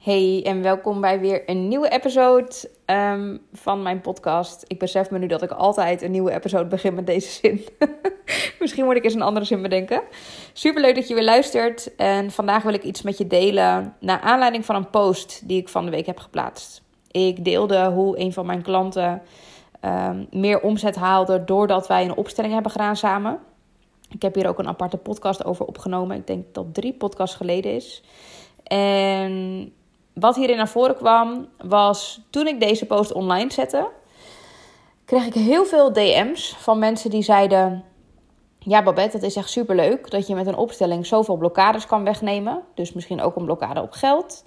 Hey en welkom bij weer een nieuwe episode ehm, van mijn podcast. Ik besef me nu dat ik altijd een nieuwe episode begin met deze zin. Misschien moet ik eens een andere zin bedenken. Super leuk dat je weer luistert. En vandaag wil ik iets met je delen naar aanleiding van een post die ik van de week heb geplaatst. Ik deelde hoe een van mijn klanten um, meer omzet haalde doordat wij een opstelling hebben gedaan samen. Ik heb hier ook een aparte podcast over opgenomen. Ik denk dat drie podcasts geleden is. En wat hierin naar voren kwam, was toen ik deze post online zette, kreeg ik heel veel DM's van mensen die zeiden: Ja, Babette, het is echt superleuk dat je met een opstelling zoveel blokkades kan wegnemen. Dus misschien ook een blokkade op geld.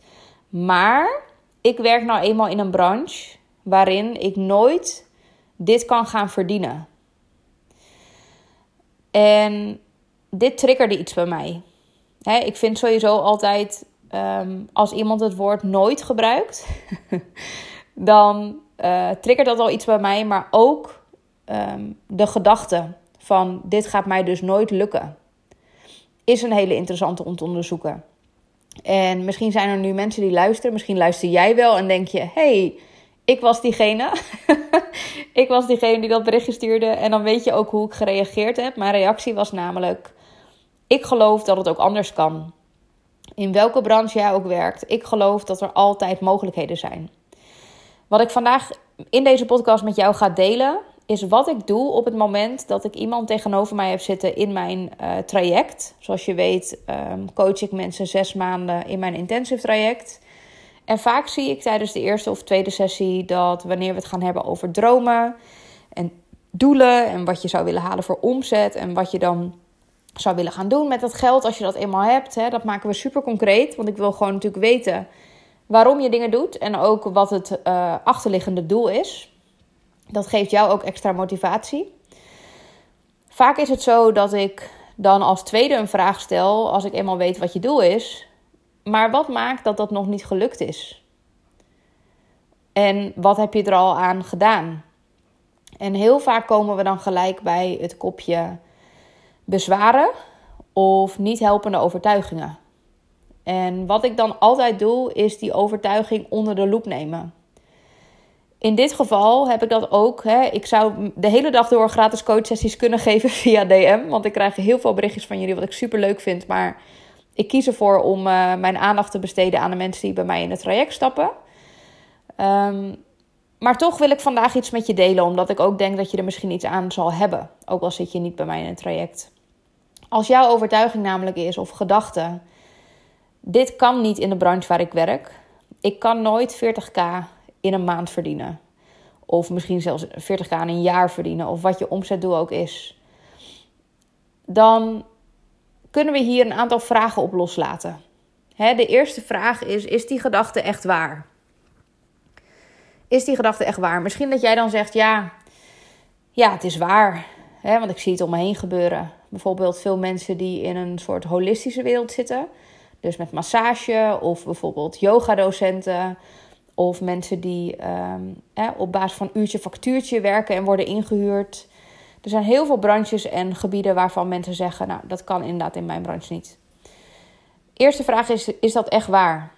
Maar ik werk nou eenmaal in een branche waarin ik nooit dit kan gaan verdienen. En dit triggerde iets bij mij. ik vind sowieso altijd Ehm, als iemand het woord nooit gebruikt, dan uh, triggert dat al iets bij mij. Maar ook ehm, de gedachte van dit gaat mij dus nooit lukken, is een hele interessante om te onderzoeken. En misschien zijn er nu mensen die luisteren. Misschien luister jij wel en denk je: hey, ik was diegene. ik was diegene die dat berichtje stuurde. En dan weet je ook hoe ik gereageerd heb. Mijn reactie was namelijk: ik geloof dat het ook anders kan. In welke branche jij ook werkt, ik geloof dat er altijd mogelijkheden zijn. Wat ik vandaag in deze podcast met jou ga delen, is wat ik doe op het moment dat ik iemand tegenover mij heb zitten in mijn uh, traject. Zoals je weet, um, coach ik mensen zes maanden in mijn intensive traject. En vaak zie ik tijdens de eerste of tweede sessie dat wanneer we het gaan hebben over dromen en doelen en wat je zou willen halen voor omzet en wat je dan zou willen gaan doen met dat geld als je dat eenmaal hebt. Hè, dat maken we super concreet, want ik wil gewoon natuurlijk weten waarom je dingen doet en ook wat het uh, achterliggende doel is. Dat geeft jou ook extra motivatie. Vaak is het zo dat ik dan als tweede een vraag stel als ik eenmaal weet wat je doel is. Maar wat maakt dat dat nog niet gelukt is? En wat heb je er al aan gedaan? En heel vaak komen we dan gelijk bij het kopje bezwaren of niet helpende overtuigingen. En wat ik dan altijd doe, is die overtuiging onder de loep nemen. In dit geval heb ik dat ook. Hè, ik zou de hele dag door gratis coachsessies kunnen geven via DM. Want ik krijg heel veel berichtjes van jullie, wat ik super leuk vind. Maar ik kies ervoor om uh, mijn aandacht te besteden aan de mensen die bij mij in het traject stappen. Um, maar toch wil ik vandaag iets met je delen, omdat ik ook denk dat je er misschien iets aan zal hebben. Ook al zit je niet bij mij in het traject. Als jouw overtuiging namelijk is of gedachte: dit kan niet in de branche waar ik werk. Ik kan nooit 40k in een maand verdienen. Of misschien zelfs 40k in een jaar verdienen. Of wat je omzetdoel ook is. Dan kunnen we hier een aantal vragen op loslaten. de eerste vraag is: is die gedachte echt waar? Is die gedachte echt waar? Misschien dat jij dan zegt: ja, ja, het is waar. Want ik zie het om me heen gebeuren. Bijvoorbeeld veel mensen die in een soort holistische wereld zitten. Dus met massage of bijvoorbeeld yogadocenten. Of mensen die um, op basis van uurtje factuurtje werken en worden ingehuurd. Er zijn heel veel branches en gebieden waarvan mensen zeggen: Nou, dat kan inderdaad in mijn branche niet. Eerste vraag is: is dat echt waar?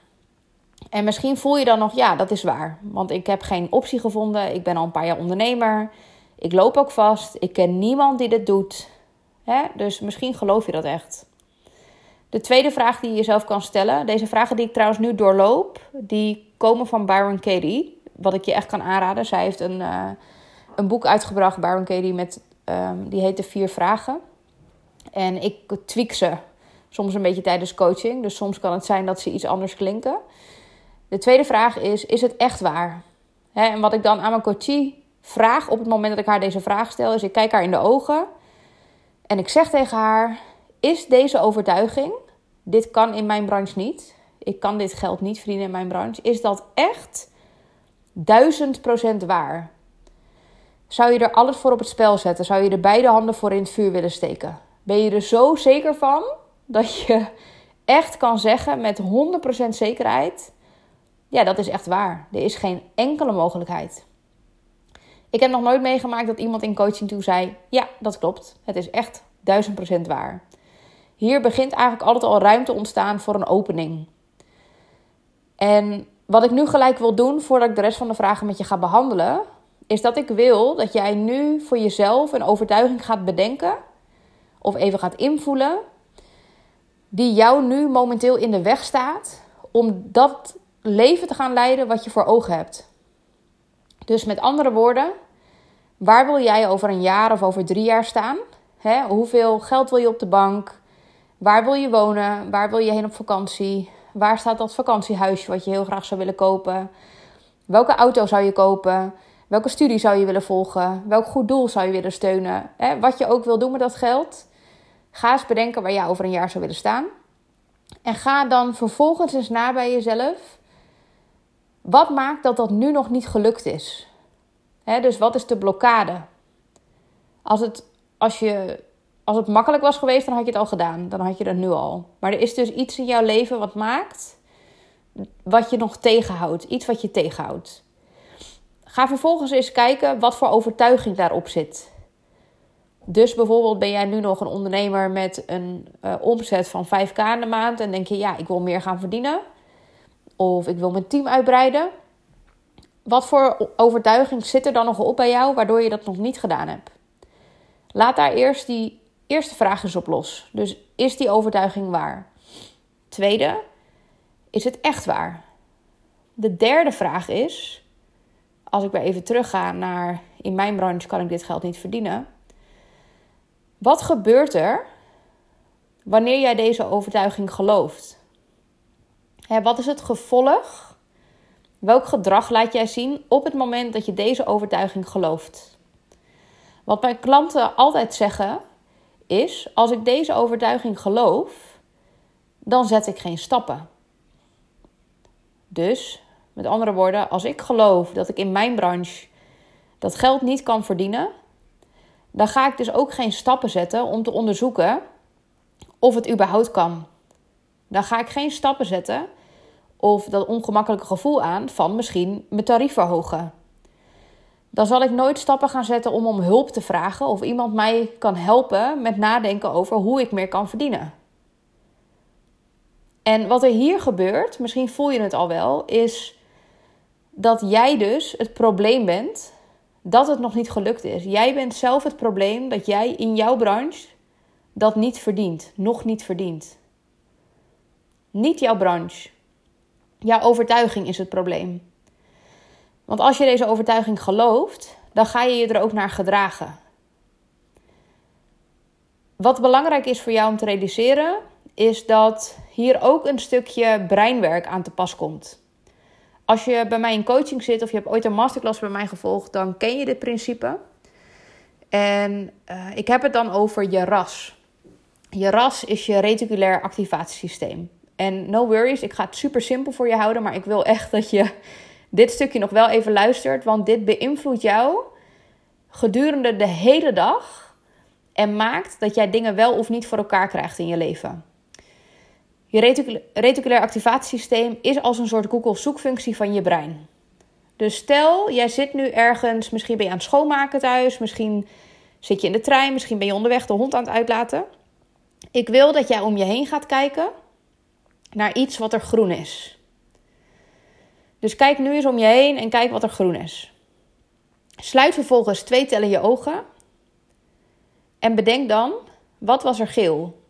En misschien voel je dan nog: ja, dat is waar. Want ik heb geen optie gevonden. Ik ben al een paar jaar ondernemer. Ik loop ook vast. Ik ken niemand die dit doet. Hè? Dus misschien geloof je dat echt. De tweede vraag die je jezelf kan stellen, deze vragen die ik trouwens nu doorloop, die komen van Byron Katie. Wat ik je echt kan aanraden. Zij heeft een, uh, een boek uitgebracht, Byron Katie, met, um, die heet De Vier Vragen. En ik tweak ze soms een beetje tijdens coaching. Dus soms kan het zijn dat ze iets anders klinken. De tweede vraag is: is het echt waar? Hè, en wat ik dan aan mijn coachie vraag op het moment dat ik haar deze vraag stel, is: ik kijk haar in de ogen en ik zeg tegen haar: Is deze overtuiging, dit kan in mijn branche niet, ik kan dit geld niet verdienen in mijn branche, is dat echt duizend procent waar? Zou je er alles voor op het spel zetten? Zou je er beide handen voor in het vuur willen steken? Ben je er zo zeker van dat je echt kan zeggen met 100% zekerheid: ja, dat is echt waar. Er is geen enkele mogelijkheid. Ik heb nog nooit meegemaakt dat iemand in coaching toe zei: Ja, dat klopt. Het is echt duizend procent waar. Hier begint eigenlijk altijd al ruimte ontstaan voor een opening. En wat ik nu gelijk wil doen, voordat ik de rest van de vragen met je ga behandelen, is dat ik wil dat jij nu voor jezelf een overtuiging gaat bedenken of even gaat invoelen, die jou nu momenteel in de weg staat om dat leven te gaan leiden wat je voor ogen hebt. Dus met andere woorden, waar wil jij over een jaar of over drie jaar staan? hoeveel geld wil je op de bank? Waar wil je wonen? Waar wil je heen op vakantie? Waar staat dat vakantiehuisje wat je heel graag zou willen kopen? Welke auto zou je kopen? Welke studie zou je willen volgen? Welk goed doel zou je willen steunen? wat je ook wil doen met dat geld. Ga eens bedenken waar jij over een jaar zou willen staan. En ga dan vervolgens eens na bij jezelf. Wat maakt dat dat nu nog niet gelukt is? Dus wat is de blokkade? Als het, als, je, als het makkelijk was geweest, dan had je het al gedaan. Dan had je dat nu al. Maar er is dus iets in jouw leven wat maakt wat je nog tegenhoudt. Iets wat je tegenhoudt. Ga vervolgens eens kijken wat voor overtuiging daarop zit. Dus bijvoorbeeld ben jij nu nog een ondernemer met een uh, omzet van 5k in de maand en denk je, ja, ik wil meer gaan verdienen. Of ik wil mijn team uitbreiden. Wat voor overtuiging zit er dan nog op bij jou waardoor je dat nog niet gedaan hebt? Laat daar eerst die eerste vraag eens op los. Dus is die overtuiging waar? Tweede, is het echt waar? De derde vraag is, als ik weer even terugga naar in mijn branche kan ik dit geld niet verdienen. Wat gebeurt er wanneer jij deze overtuiging gelooft? wat is het gevolg? Welk gedrag laat jij zien op het moment dat je deze overtuiging gelooft? Wat mijn klanten altijd zeggen is: als ik deze overtuiging geloof, dan zet ik geen stappen. Dus, met andere woorden, als ik geloof dat ik in mijn branche dat geld niet kan verdienen, dan ga ik dus ook geen stappen zetten om te onderzoeken of het überhaupt kan. Dan ga ik geen stappen zetten of dat ongemakkelijke gevoel aan van misschien mijn tarief verhogen. Dan zal ik nooit stappen gaan zetten om om hulp te vragen of iemand mij kan helpen met nadenken over hoe ik meer kan verdienen. En wat er hier gebeurt, misschien voel je het al wel, is dat jij dus het probleem bent dat het nog niet gelukt is. Jij bent zelf het probleem dat jij in jouw branche dat niet verdient, nog niet verdient. Niet jouw branche. Jouw overtuiging is het probleem. Want als je deze overtuiging gelooft, dan ga je je er ook naar gedragen. Wat belangrijk is voor jou om te realiseren, is dat hier ook een stukje breinwerk aan te pas komt. Als je bij mij in coaching zit of je hebt ooit een masterclass bij mij gevolgd, dan ken je dit principe. En uh, ik heb het dan over je RAS. Je RAS is je reticulair activatiesysteem. En no worries, ik ga het super simpel voor je houden, maar ik wil echt dat je dit stukje nog wel even luistert, want dit beïnvloedt jou gedurende de hele dag en maakt dat jij dingen wel of niet voor elkaar krijgt in je leven. Je reticulair activatiesysteem is als een soort Google zoekfunctie van je brein. Dus stel, jij zit nu ergens, misschien ben je aan het schoonmaken thuis, misschien zit je in de trein, misschien ben je onderweg de hond aan het uitlaten. Ik wil dat jij om je heen gaat kijken naar iets wat er groen is. Dus kijk nu eens om je heen en kijk wat er groen is. Sluit vervolgens twee tellen je ogen en bedenk dan, wat was er geel?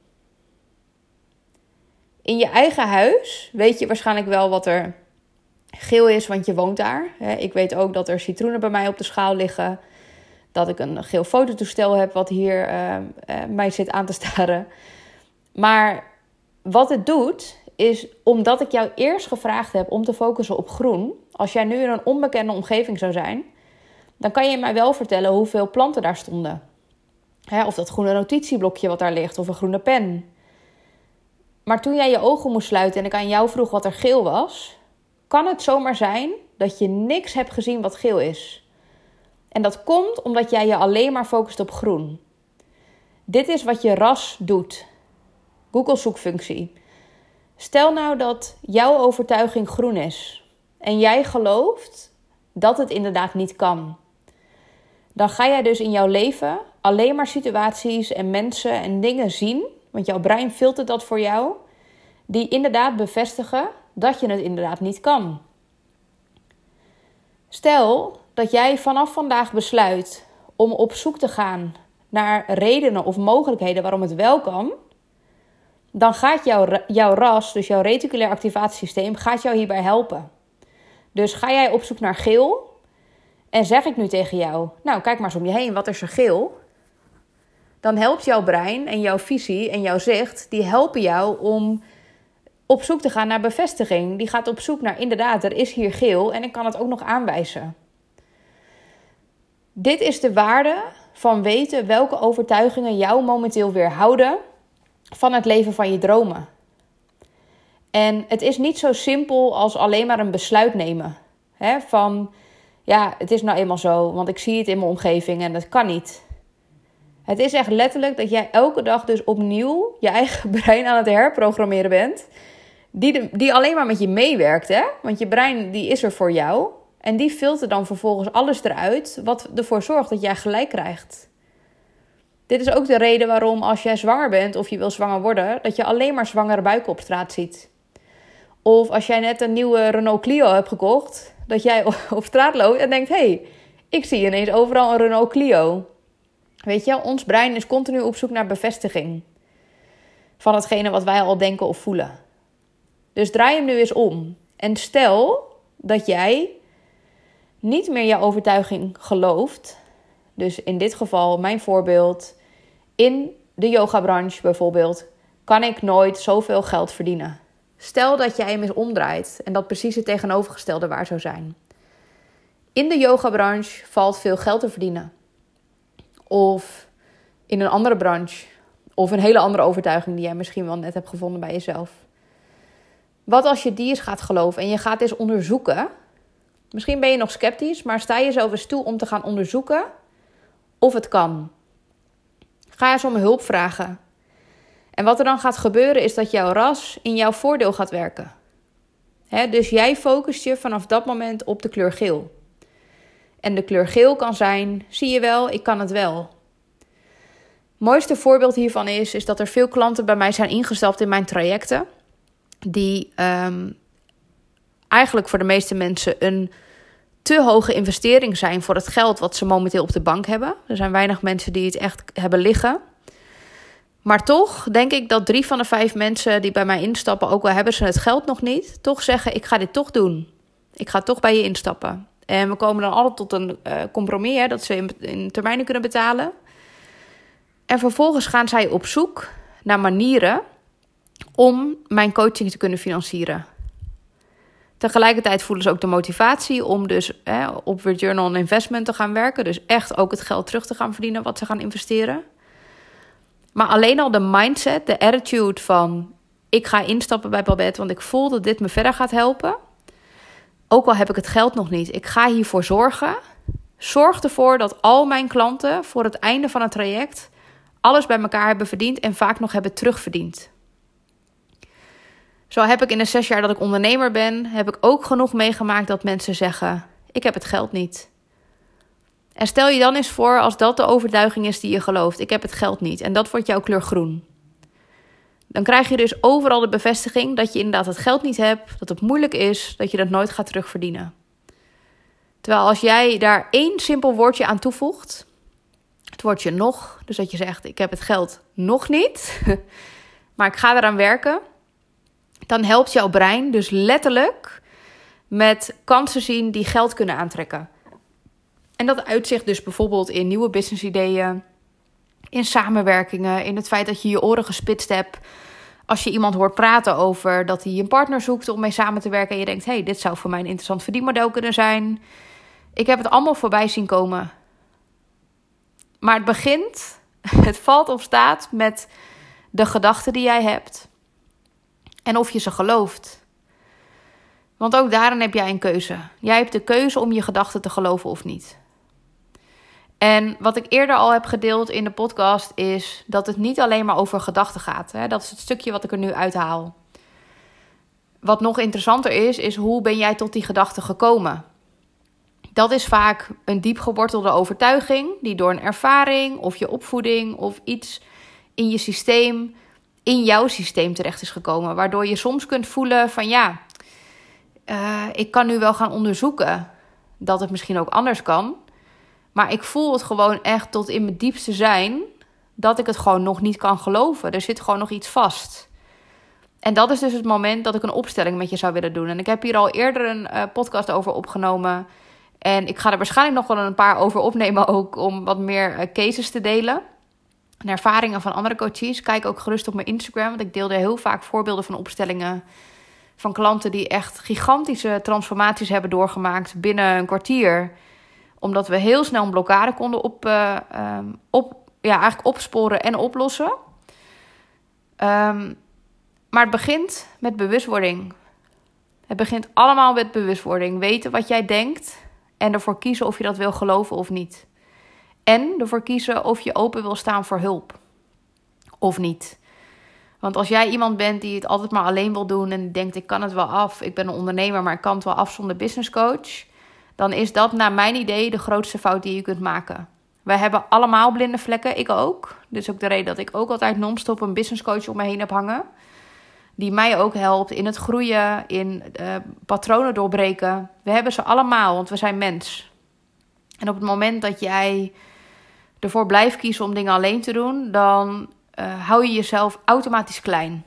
In je eigen huis weet je waarschijnlijk wel wat er geel is, want je woont daar. Ik weet ook dat er citroenen bij mij op de schaal liggen. Dat ik een geel fototoestel heb wat hier uh, mij zit aan te staren. Maar wat het doet, is omdat ik jou eerst gevraagd heb om te focussen op groen. Als jij nu in een onbekende omgeving zou zijn, dan kan je mij wel vertellen hoeveel planten daar stonden. of dat groene notitieblokje wat daar ligt, of een groene pen. Maar toen jij je ogen moest sluiten en ik aan jou vroeg wat er geel was, kan het zomaar zijn dat je niks hebt gezien wat geel is. En dat komt omdat jij je alleen maar focust op groen. Dit is wat je ras doet. Google zoekfunctie. Stel nou dat jouw overtuiging groen is en jij gelooft dat het inderdaad niet kan. Dan ga jij dus in jouw leven alleen maar situaties en mensen en dingen zien want jouw brein filtert dat voor jou. Die inderdaad bevestigen dat je het inderdaad niet kan. Stel dat jij vanaf vandaag besluit om op zoek te gaan naar redenen of mogelijkheden waarom het wel kan, dan gaat jouw, jouw RAS, dus jouw reticulair activatiesysteem, gaat jou hierbij helpen. Dus ga jij op zoek naar geel en zeg ik nu tegen jou, nou kijk maar eens om je heen, wat is er geel? Dan helpt jouw brein en jouw visie en jouw zicht, die helpen jou om op zoek te gaan naar bevestiging. Die gaat op zoek naar inderdaad, er is hier geel en ik kan het ook nog aanwijzen. Dit is de waarde van weten welke overtuigingen jou momenteel weerhouden van het leven van je dromen. En het is niet zo simpel als alleen maar een besluit nemen. Hè? Van ja, het is nou eenmaal zo, want ik zie het in mijn omgeving en dat kan niet. Het is echt letterlijk dat jij elke dag dus opnieuw je eigen brein aan het herprogrammeren bent. Die, die alleen maar met je meewerkt, hè? Want je brein die is er voor jou. En die filtert dan vervolgens alles eruit wat ervoor zorgt dat jij gelijk krijgt. Dit is ook de reden waarom als jij zwanger bent of je wil zwanger worden, dat je alleen maar zwangere buiken op straat ziet. Of als jij net een nieuwe Renault Clio hebt gekocht, dat jij op straat loopt en denkt: hé, hey, ik zie ineens overal een Renault Clio. Weet je, ons brein is continu op zoek naar bevestiging van hetgene wat wij al denken of voelen. Dus draai hem nu eens om. En stel dat jij niet meer jouw overtuiging gelooft. Dus in dit geval, mijn voorbeeld, in de yogabranche bijvoorbeeld, kan ik nooit zoveel geld verdienen. Stel dat jij hem eens omdraait en dat precies het tegenovergestelde waar zou zijn. In de yogabranche valt veel geld te verdienen. Of in een andere branche. Of een hele andere overtuiging die jij misschien wel net hebt gevonden bij jezelf. Wat als je die eens gaat geloven en je gaat eens onderzoeken. Misschien ben je nog sceptisch, maar sta jezelf eens toe om te gaan onderzoeken of het kan. Ga eens om hulp vragen. En wat er dan gaat gebeuren is dat jouw ras in jouw voordeel gaat werken. dus jij focust je vanaf dat moment op de kleur geel. En de kleur geel kan zijn: zie je wel, ik kan het wel. mooiste voorbeeld hiervan is, is dat er veel klanten bij mij zijn ingestapt in mijn trajecten. Die ehm, eigenlijk voor de meeste mensen een te hoge investering zijn voor het geld wat ze momenteel op de bank hebben. Er zijn weinig mensen die het echt hebben liggen. Maar toch denk ik dat drie van de vijf mensen die bij mij instappen, ook al hebben ze het geld nog niet, toch zeggen: Ik ga dit toch doen. Ik ga toch bij je instappen. En we komen dan altijd tot een uh, compromis, hè, dat ze in, in termijnen kunnen betalen. En vervolgens gaan zij op zoek naar manieren om mijn coaching te kunnen financieren. Tegelijkertijd voelen ze ook de motivatie om dus hè, op Return on Investment te gaan werken. Dus echt ook het geld terug te gaan verdienen wat ze gaan investeren. Maar alleen al de mindset, de attitude van ik ga instappen bij Babette, want ik voel dat dit me verder gaat helpen. Ook al heb ik het geld nog niet, ik ga hiervoor zorgen. Zorg ervoor dat al mijn klanten voor het einde van het traject alles bij elkaar hebben verdiend en vaak nog hebben terugverdiend. Zo heb ik in de zes jaar dat ik ondernemer ben, heb ik ook genoeg meegemaakt dat mensen zeggen: ik heb het geld niet. En stel je dan eens voor als dat de overtuiging is die je gelooft: ik heb het geld niet. En dat wordt jouw kleur groen. Dan krijg je dus overal de bevestiging dat je inderdaad het geld niet hebt, dat het moeilijk is, dat je dat nooit gaat terugverdienen. Terwijl als jij daar één simpel woordje aan toevoegt, het woordje nog, dus dat je zegt: ik heb het geld nog niet, maar ik ga eraan werken, dan helpt jouw brein dus letterlijk met kansen zien die geld kunnen aantrekken. En dat uitzicht dus bijvoorbeeld in nieuwe businessideeën, in samenwerkingen, in het feit dat je je oren gespitst hebt. Als je iemand hoort praten over dat hij een partner zoekt om mee samen te werken en je denkt: hé, hey, dit zou voor mij een interessant verdienmodel kunnen zijn. Ik heb het allemaal voorbij zien komen. Maar het begint, het valt of staat met de gedachten die jij hebt en of je ze gelooft. Want ook daarin heb jij een keuze. Jij hebt de keuze om je gedachten te geloven of niet. En wat ik eerder al heb gedeeld in de podcast is dat het niet alleen maar over gedachten gaat. Dat is het stukje wat ik er nu uithaal. Wat nog interessanter is, is hoe ben jij tot die gedachte gekomen? Dat is vaak een diep gewortelde overtuiging die door een ervaring of je opvoeding of iets in je systeem, in jouw systeem terecht is gekomen. Waardoor je soms kunt voelen van ja, uh, ik kan nu wel gaan onderzoeken dat het misschien ook anders kan. Maar ik voel het gewoon echt tot in mijn diepste zijn dat ik het gewoon nog niet kan geloven. Er zit gewoon nog iets vast. En dat is dus het moment dat ik een opstelling met je zou willen doen. En ik heb hier al eerder een uh, podcast over opgenomen. En ik ga er waarschijnlijk nog wel een paar over opnemen ook om wat meer uh, cases te delen. En ervaringen van andere coaches. Kijk ook gerust op mijn Instagram, want ik deel er heel vaak voorbeelden van opstellingen van klanten die echt gigantische transformaties hebben doorgemaakt binnen een kwartier. Omdat we heel snel een blokkade konden op, uh, um, op, ja, eigenlijk opsporen en oplossen. Um, maar het begint met bewustwording. Het begint allemaal met bewustwording. Weten wat jij denkt en ervoor kiezen of je dat wil geloven of niet. En ervoor kiezen of je open wil staan voor hulp of niet. Want als jij iemand bent die het altijd maar alleen wil doen en denkt: ik kan het wel af, ik ben een ondernemer, maar ik kan het wel af zonder business coach, dan is dat naar mijn idee de grootste fout die je kunt maken. Wij hebben allemaal blinde vlekken, ik ook. Dus ook de reden dat ik ook altijd non-stop een business coach om me heen heb hangen. Die mij ook helpt in het groeien, in uh, patronen doorbreken. We hebben ze allemaal, want we zijn mens. En op het moment dat jij ervoor blijft kiezen om dingen alleen te doen, dan uh, hou je jezelf automatisch klein.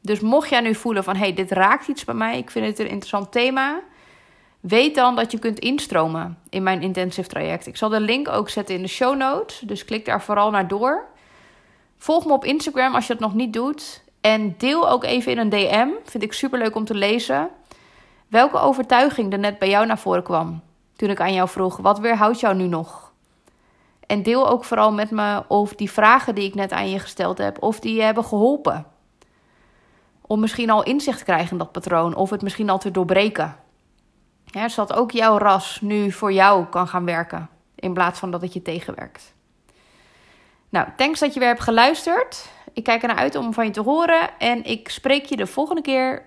Dus mocht jij nu voelen van, hey, dit raakt iets bij mij, ik vind het een interessant thema, weet dan dat je kunt instromen in mijn intensive traject. Ik zal de link ook zetten in de show notes, dus klik daar vooral naar door. Volg me op Instagram als je dat nog niet doet. En deel ook even in een DM, vind ik super leuk om te lezen, welke overtuiging er net bij jou naar voren kwam. Toen ik aan jou vroeg, wat weerhoudt jou nu nog? En deel ook vooral met me of die vragen die ik net aan je gesteld heb, of die je hebben geholpen. Om misschien al inzicht te krijgen in dat patroon, of het misschien al te doorbreken. Ja, zodat ook jouw ras nu voor jou kan gaan werken, in plaats van dat het je tegenwerkt. Nou, thanks dat je weer hebt geluisterd. Ik kijk ernaar uit om van je te horen en ik spreek je de volgende keer